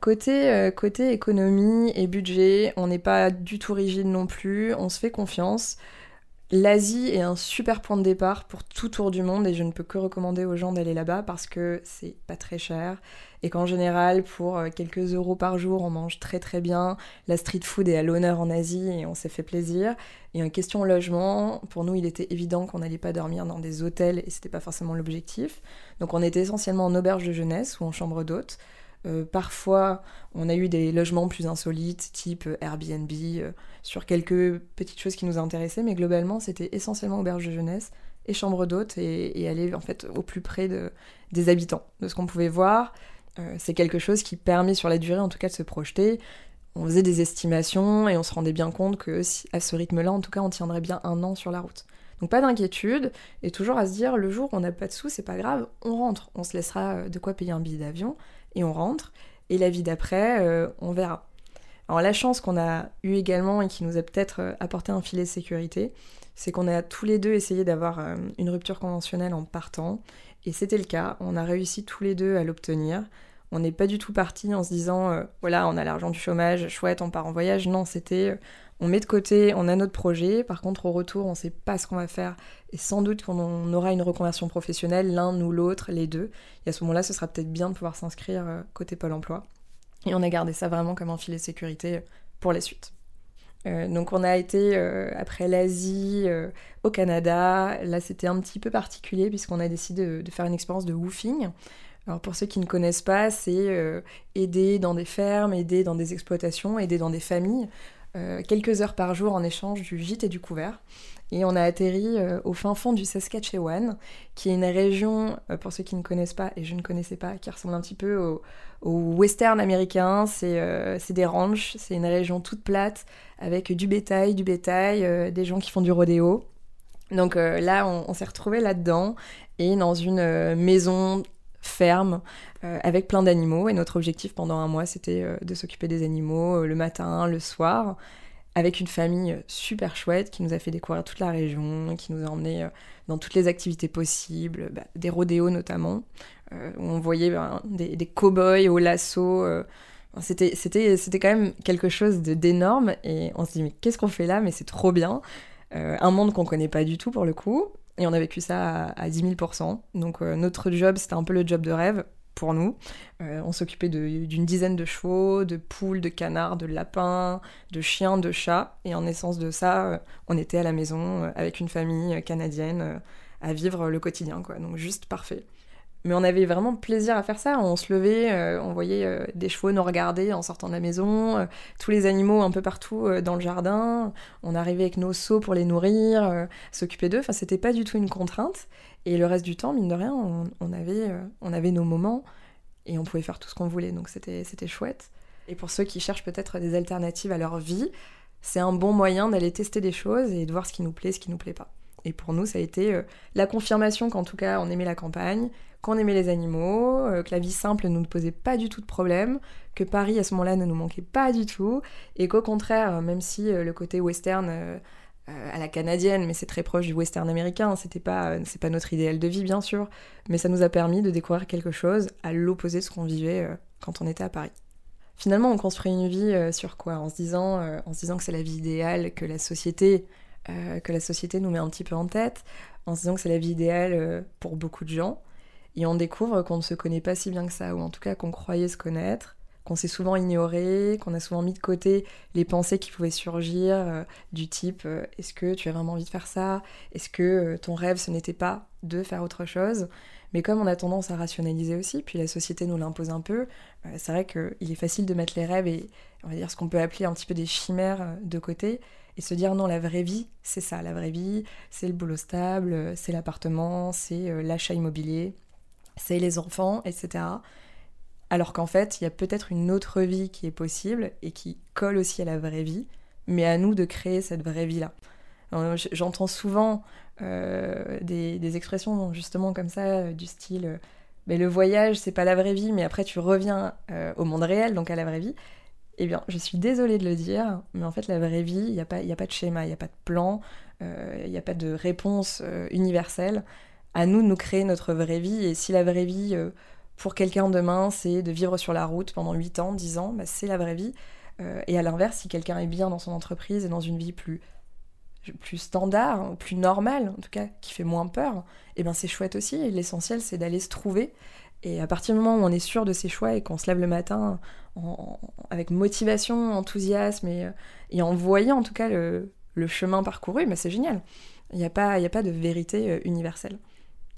Côté, euh, côté économie et budget, on n'est pas du tout rigide non plus, on se fait confiance. L'Asie est un super point de départ pour tout tour du monde et je ne peux que recommander aux gens d'aller là-bas parce que c'est pas très cher et qu'en général pour euh, quelques euros par jour on mange très très bien. La street food est à l'honneur en Asie et on s'est fait plaisir. Et en question logement, pour nous il était évident qu'on n'allait pas dormir dans des hôtels et c'était pas forcément l'objectif. Donc on était essentiellement en auberge de jeunesse ou en chambre d'hôte. Euh, parfois, on a eu des logements plus insolites, type euh, Airbnb, euh, sur quelques petites choses qui nous intéressaient, mais globalement, c'était essentiellement auberge de jeunesse et chambre d'hôte et, aller en fait au plus près de, des habitants, de ce qu'on pouvait voir. c'est quelque chose qui permet sur la durée, en tout cas, de se projeter. On faisait des estimations et on se rendait bien compte que à ce rythme-là, en tout cas, on tiendrait bien un an sur la route. Donc pas d'inquiétude, et toujours à se dire, le jour où on n'a pas de sous, c'est pas grave, on rentre, on se laissera de quoi payer un billet d'avion, et on rentre, et la vie d'après, on verra. Alors la chance qu'on a eue également et qui nous a peut-être euh, apporté un filet de sécurité, c'est qu'on a tous les deux essayé d'avoir euh, une rupture conventionnelle en partant. Et c'était le cas, on a réussi tous les deux à l'obtenir. On n'est pas du tout parti en se disant, euh, voilà, on a l'argent du chômage, chouette, on part en voyage. Non, c'était, on met de côté, on a notre projet. Par contre, au retour, on ne sait pas ce qu'on va faire. Et sans doute qu'on aura une reconversion professionnelle, l'un ou l'autre, les deux. Et à ce moment-là, ce sera peut-être bien de pouvoir s'inscrire côté Pôle emploi. Et on a gardé ça vraiment comme un filet de sécurité pour la suite. Euh, donc on a été euh, après l'Asie, euh, au Canada. Là c'était un petit peu particulier puisqu'on a décidé de, faire une expérience de woofing. Alors pour ceux qui ne connaissent pas, c'est aider dans des fermes, aider dans des exploitations, aider dans des familles, quelques heures par jour en échange du gîte et du couvert. Et on a atterri au fin fond du Saskatchewan, qui est une région, pour ceux qui ne connaissent pas, et je ne connaissais pas, qui ressemble un petit peu au, au western américain. Euh, c'est des ranchs, c'est une région toute plate avec du bétail, du bétail, euh, des gens qui font du rodéo. Donc euh, là, on, s'est retrouvé là-dedans et dans une maison ferme avec plein d'animaux. Et notre objectif pendant un mois, c'était de s'occuper des animaux le matin, le soir avec une famille super chouette qui nous a fait découvrir toute la région, qui nous a emmenés dans toutes les activités possibles, bah, des rodéos notamment. Euh, où on voyait ben, des, des cow-boys au lasso. Euh, c'était, c'était, c'était quand même quelque chose d'énorme et on se dit mais qu'est-ce qu'on fait là? Mais c'est trop bien. Euh, un monde qu'on connaît pas du tout pour le coup. Et on a vécu ça à, 10 000%. Donc notre job, c'était un peu le job de rêve pour nous. on s'occupait d'une dizaine de chevaux, de poules, de canards, de lapins, de chiens, de chats. Et en essence de ça, on était à la maison avec une famille canadienne à vivre le quotidien. Quoi. Donc juste parfait. Mais on avait vraiment plaisir à faire ça. On se levait, euh, on voyait euh, des chevaux nous regarder en sortant de la maison, euh, tous les animaux un peu partout dans le jardin. On arrivait avec nos seaux pour les nourrir, s'occuper d'eux. Enfin, c'était pas du tout une contrainte. Et le reste du temps, mine de rien, on, avait, on avait nos moments et on pouvait faire tout ce qu'on voulait. Donc c'était chouette. Et pour ceux qui cherchent peut-être des alternatives à leur vie, c'est un bon moyen d'aller tester des choses et de voir ce qui nous plaît, ce qui nous plaît pas. Et pour nous, ça a été la confirmation qu'en tout cas, on aimait la campagne, qu'on aimait les animaux, euh, que la vie simple ne nous posait pas du tout de problème, que Paris à ce moment-là ne nous manquait pas du tout, et qu'au contraire, euh, même si euh, le côté western à la canadienne, mais c'est très proche du western américain, c'était pas, c'est pas notre idéal de vie bien sûr, mais ça nous a permis de découvrir quelque chose à l'opposé de ce qu'on vivait quand on était à Paris. Finalement, on construit une vie sur quoi? En se, disant, en se disant que c'est la vie idéale que la société que la société nous met un petit peu en tête, en se disant que c'est la vie idéale pour beaucoup de gens, et on découvre qu'on ne se connaît pas si bien que ça, ou en tout cas qu'on croyait se connaître, qu'on s'est souvent ignoré, qu'on a souvent mis de côté les pensées qui pouvaient surgir, euh, du type euh, est-ce que tu as vraiment envie de faire ça? Est-ce que euh, ton rêve ce n'était pas de faire autre chose? Mais comme on a tendance à rationaliser aussi, puis la société nous l'impose un peu, c'est vrai qu'il est facile de mettre les rêves et on va dire ce qu'on peut appeler un petit peu des chimères de côté et se dire non, la vraie vie, c'est ça, la vraie vie, c'est le boulot stable, c'est l'appartement, c'est l'achat immobilier, c'est les enfants, etc. Alors qu'en fait, il y a peut-être une autre vie qui est possible et qui colle aussi à la vraie vie, mais à nous de créer cette vraie vie-là. J'entends souvent euh, des, expressions justement comme ça, euh, du style euh, mais le voyage, c'est pas la vraie vie, mais après tu reviens au monde réel, donc à la vraie vie. Eh bien, je suis désolée de le dire, mais en fait, la vraie vie, il n'y a, a pas de schéma, il n'y a pas de plan, il n'y a pas de réponse universelle à nous de nous créer notre vraie vie. Et si la vraie vie, euh, pour quelqu'un demain, c'est de vivre sur la route pendant 8 ans, 10 ans, bah, c'est la vraie vie. Euh, et à l'inverse, si quelqu'un est bien dans son entreprise et dans une vie plus, plus standard, plus normale, en tout cas, qui fait moins peur, et eh bien c'est chouette aussi. L'essentiel, c'est d'aller se trouver. Et à partir du moment où on est sûr de ses choix et qu'on se lève le matin avec motivation, enthousiasme et, euh, et, en voyant en tout cas le, chemin parcouru, mais bah, c'est génial. Il n'y a, pas, a pas de vérité universelle.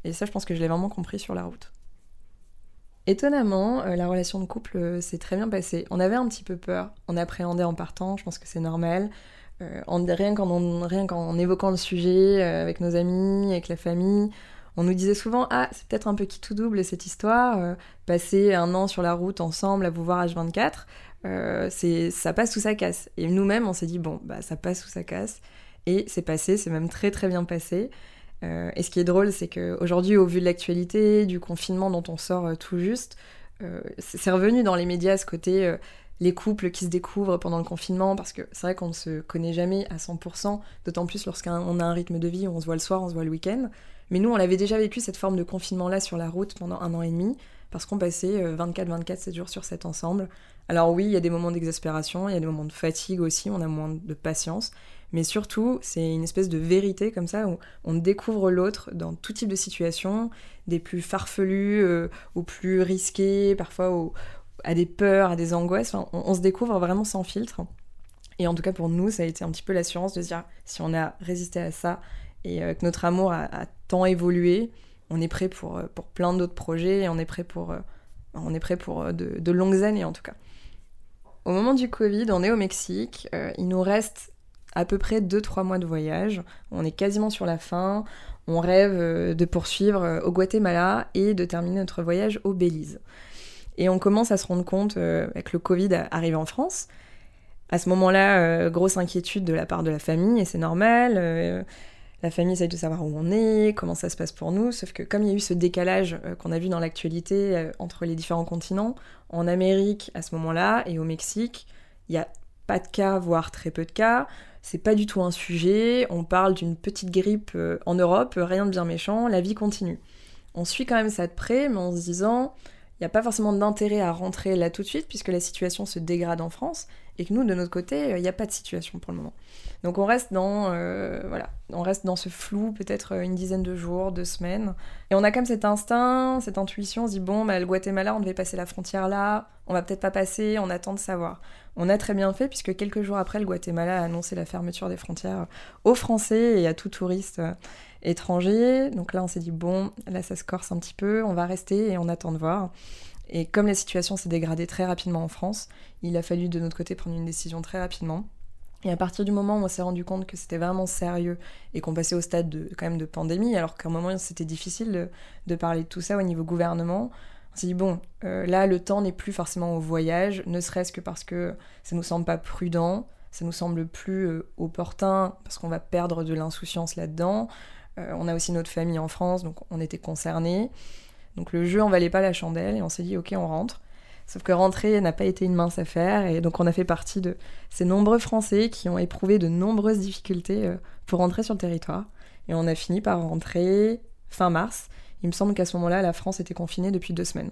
Et ça, je pense que je l'ai vraiment compris sur la route. Étonnamment, euh, la relation de couple euh, s'est très bien passée. On avait un petit peu peur, on appréhendait en partant, je pense que c'est normal. Euh, rien qu'en évoquant le sujet avec nos amis, avec la famille, on nous disait souvent Ah, c'est peut-être un peu qui tout double cette histoire, passer un an sur la route ensemble à vous voir H24, ça passe ou ça casse. Et nous-mêmes, on s'est dit Bon, bah ça passe ou ça casse. Et c'est passé, c'est même très très bien passé. Euh, et ce qui est drôle, c'est qu'aujourd'hui, au vu de l'actualité, du confinement dont on sort euh, tout juste, euh, c'est revenu dans les médias ce côté les couples qui se découvrent pendant le confinement, parce que c'est vrai qu'on ne se connaît jamais à 100%, d'autant plus lorsqu'on a un rythme de vie où on se voit le soir, on se voit le week-end. Mais nous, on l'avait déjà vécu cette forme de confinement-là sur la route pendant un an et demi, parce qu'on passait 24-24, 7 jours sur cet ensemble. Alors oui, il y a des moments d'exaspération, il y a des moments de fatigue aussi, on a moins de patience, mais surtout, c'est une espèce de vérité comme ça où on découvre l'autre dans tout type de situation, des plus farfelus euh, aux plus risqués, parfois à des peurs, à des angoisses. on, se découvre vraiment sans filtre. Et en tout cas, pour nous, ça a été un petit peu l'assurance de se dire si on a résisté à ça et euh, que notre amour a, tant évolué, on est prêt pour, euh, pour plein d'autres projets et on est prêt pour, on est prêt pour de, longues années en tout cas. Au moment du Covid, on est au Mexique. il nous reste à peu près 2-3 mois de voyage. On est quasiment sur la fin. On rêve euh, de poursuivre euh, au Guatemala et de terminer notre voyage au Belize. Et on commence à se rendre compte euh, que le Covid arrive en France. À ce moment-là, grosse inquiétude de la part de la famille, et c'est normal. la famille essaye de savoir où on est, comment ça se passe pour nous, sauf que comme il y a eu ce décalage qu'on a vu dans l'actualité entre les différents continents, en Amérique à ce moment-là et au Mexique, il n'y a pas de cas, voire très peu de cas. C'est pas du tout un sujet, on parle d'une petite grippe euh, en Europe, rien de bien méchant, la vie continue. On suit quand même ça de près, mais en se disant, n'y a pas forcément d'intérêt à rentrer là tout de suite, puisque la situation se dégrade en France, et que nous, de notre côté, il n'y a pas de situation pour le moment. Donc on reste dans, euh, voilà, on reste dans ce flou, peut-être une dizaine de jours, deux semaines, et on a comme cet instinct, cette intuition, on se dit, bon, bah, le Guatemala, on devait passer la frontière là, on va peut-être pas passer, on attend de savoir. On a très bien fait puisque quelques jours après, le Guatemala a annoncé la fermeture des frontières aux Français et à tout touriste euh, étranger. Donc là, on s'est dit, bon, là, ça se corse un petit peu, on va rester et on attend de voir. Et comme la situation s'est dégradée très rapidement en France, il a fallu de notre côté prendre une décision très rapidement. Et à partir du moment où on s'est rendu compte que c'était vraiment sérieux et qu'on passait au stade de, quand même de pandémie, alors qu'à un moment c'était difficile de, parler de tout ça au niveau gouvernement, on s'est dit, bon, euh, là, le temps n'est plus forcément au voyage, ne serait-ce que parce que ça nous semble pas prudent, ça nous semble plus euh, opportun, parce qu'on va perdre de l'insouciance là-dedans. Euh, on a aussi notre famille en France, donc on était concernés. Donc le jeu en valait pas la chandelle, et on s'est dit, ok, on rentre. Sauf que rentrer n'a pas été une mince affaire, et donc on a fait partie de ces nombreux Français qui ont éprouvé de nombreuses difficultés pour rentrer sur le territoire. Et on a fini par rentrer fin mars. Il me semble qu'à ce moment-là, la France était confinée depuis deux semaines.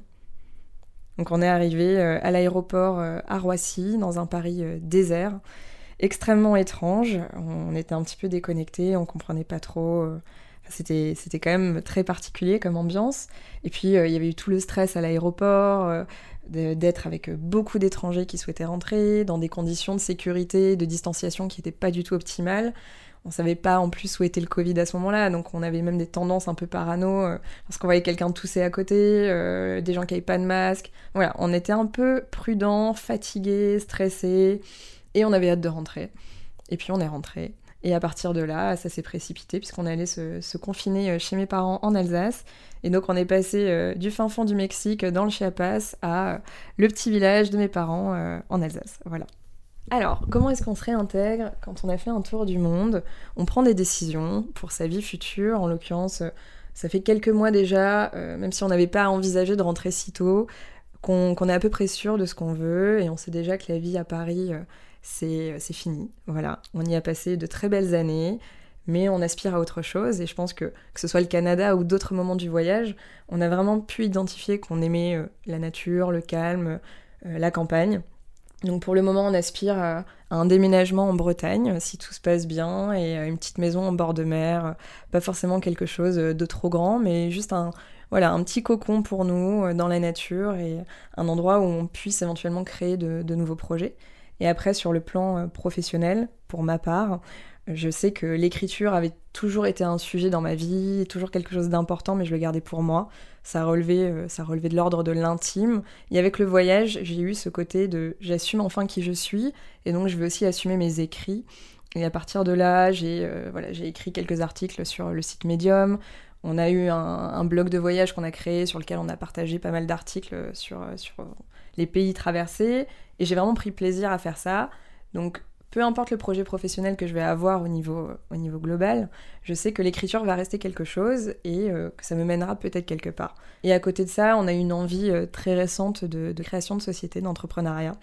Donc on est arrivé euh, à l'aéroport euh, à Roissy, dans un Paris euh, désert, extrêmement étrange. On était un petit peu déconnecté, on comprenait pas trop. C'était, c'était quand même très particulier comme ambiance. Et puis il y avait eu tout le stress à l'aéroport, d'être avec beaucoup d'étrangers qui souhaitaient rentrer, dans des conditions de sécurité, de distanciation qui n'étaient pas du tout optimales on savait pas en plus où était le Covid à ce moment-là, donc on avait même des tendances un peu parano, euh, parce qu'on voyait quelqu'un tousser à côté, euh, des gens qui avaient pas de masque. Voilà, on était un peu prudent, fatigué, stressé, et on avait hâte de rentrer. Et puis on est rentré. Et à partir de là, ça s'est précipité puisqu'on allait se, se, confiner euh, chez mes parents en Alsace. Et donc on est passé du fin fond du Mexique dans le Chiapas à le petit village de mes parents en Alsace. Voilà. Alors, comment est-ce qu'on se réintègre quand on a fait un tour du monde? On prend des décisions pour sa vie future, en l'occurrence, ça fait quelques mois déjà, euh, même si on n'avait pas envisagé de rentrer si tôt, qu'on est à peu près sûr de ce qu'on veut, et on sait déjà que la vie à Paris, euh, c'est fini. Voilà, on y a passé de très belles années, mais on aspire à autre chose, et je pense que que ce soit le Canada ou d'autres moments du voyage, on a vraiment pu identifier qu'on aimait euh, la nature, le calme, la campagne. Donc pour le moment, on aspire à un déménagement en Bretagne, si tout se passe bien, et à une petite maison en bord de mer. Pas forcément quelque chose de trop grand, mais juste un, voilà, un petit cocon pour nous euh, dans la nature et un endroit où on puisse éventuellement créer de nouveaux projets. Et après, sur le plan euh, professionnel, pour ma part, je sais que l'écriture avait toujours été un sujet dans ma vie, toujours quelque chose d'important, mais je le gardais pour moi. Ça relevait, euh, ça relevait de l'ordre de l'intime. Et avec le voyage, j'ai eu ce côté de j'assume enfin qui je suis, et donc je veux aussi assumer mes écrits. Et à partir de là, j'ai euh, voilà, écrit quelques articles sur le site Medium. On a eu un, blog de voyage qu'on a créé sur lequel on a partagé pas mal d'articles sur, sur les pays traversés. Et j'ai vraiment pris plaisir à faire ça. Donc peu importe le projet professionnel que je vais avoir au niveau, au niveau global, je sais que l'écriture va rester quelque chose et euh, que ça me mènera peut-être quelque part. Et à côté de ça, on a une envie euh, très récente de, création de société, d'entrepreneuriat.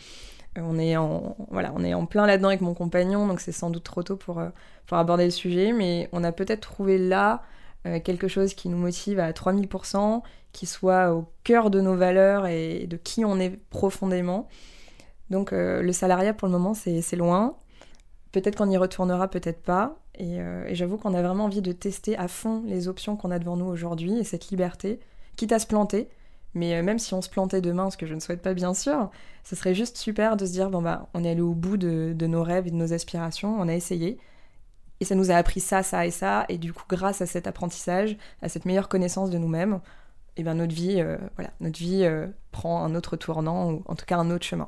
Euh, on, est en, voilà, on est en plein là-dedans avec mon compagnon, donc c'est sans doute trop tôt pour, pour aborder le sujet, mais on a peut-être trouvé là quelque chose qui nous motive à 3000%, qui soit au cœur de nos valeurs et de qui on est profondément. Donc le salariat pour le moment c'est loin, Peut-être qu'on y retournera, peut-être pas. Euh, et, j'avoue qu'on a vraiment envie de tester à fond les options qu'on a devant nous aujourd'hui et cette liberté, quitte à se planter. Mais euh, même si on se plantait demain, ce que je ne souhaite pas bien sûr, ce serait juste super de se dire bon bah on est allé au bout de, nos rêves et de nos aspirations, on a essayé. Et ça nous a appris ça, ça et ça. Et du coup, grâce à cet apprentissage, à cette meilleure connaissance de nous-mêmes, eh ben notre vie, euh, voilà, notre vie prend un autre tournant, ou en tout cas un autre chemin.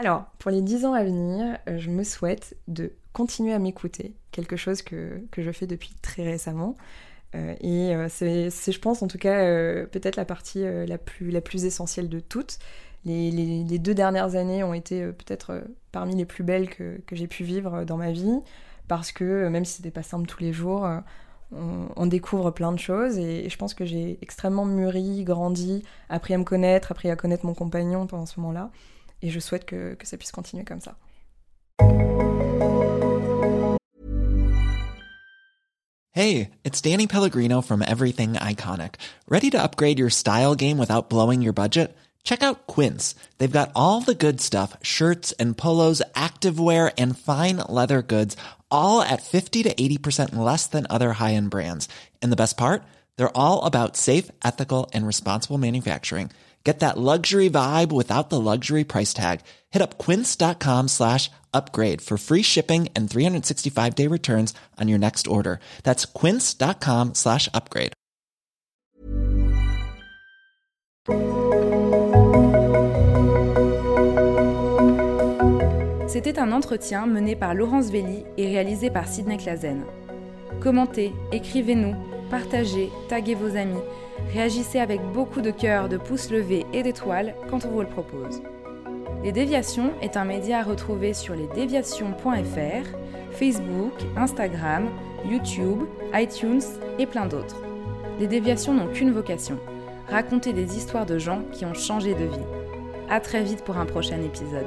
Alors, pour les 10 ans à venir, euh, je me souhaite de continuer à m'écouter, quelque chose que, je fais depuis très récemment. Euh, et euh, c'est, je pense, en tout cas, peut-être la partie la, plus, la plus essentielle de toutes. Les, deux dernières années ont été peut-être parmi les plus belles que, j'ai pu vivre dans ma vie, parce que même si c'était pas simple tous les jours, on, découvre plein de choses et, et je pense que j'ai extrêmement mûri, grandi, appris à me connaître, appris à connaître mon compagnon pendant ce moment-là. Et je souhaite que, que ça puisse continuer comme ça. Hey, it's Danny Pellegrino from Everything Iconic. Ready to upgrade your style game without blowing your budget? Check out Quince. They've got all the good stuff shirts and polos, activewear, and fine leather goods, all at 50 to 80% less than other high end brands. And the best part? They're all about safe, ethical, and responsible manufacturing. Get that luxury vibe without the luxury price tag. Hit up quince.com slash upgrade for free shipping and 365 day returns on your next order. That's quince.com slash upgrade. C'était un entretien mené par Laurence Velli et réalisé par Sidney Clazen. Commentez, écrivez-nous, partagez, taguez vos amis. Réagissez avec beaucoup de cœur, de pouces levés et d'étoiles quand on vous le propose. Les Déviations est un média à retrouver sur lesdéviations.fr, Facebook, Instagram, YouTube, iTunes et plein d'autres. Les Déviations n'ont qu'une vocation, raconter des histoires de gens qui ont changé de vie. A très vite pour un prochain épisode.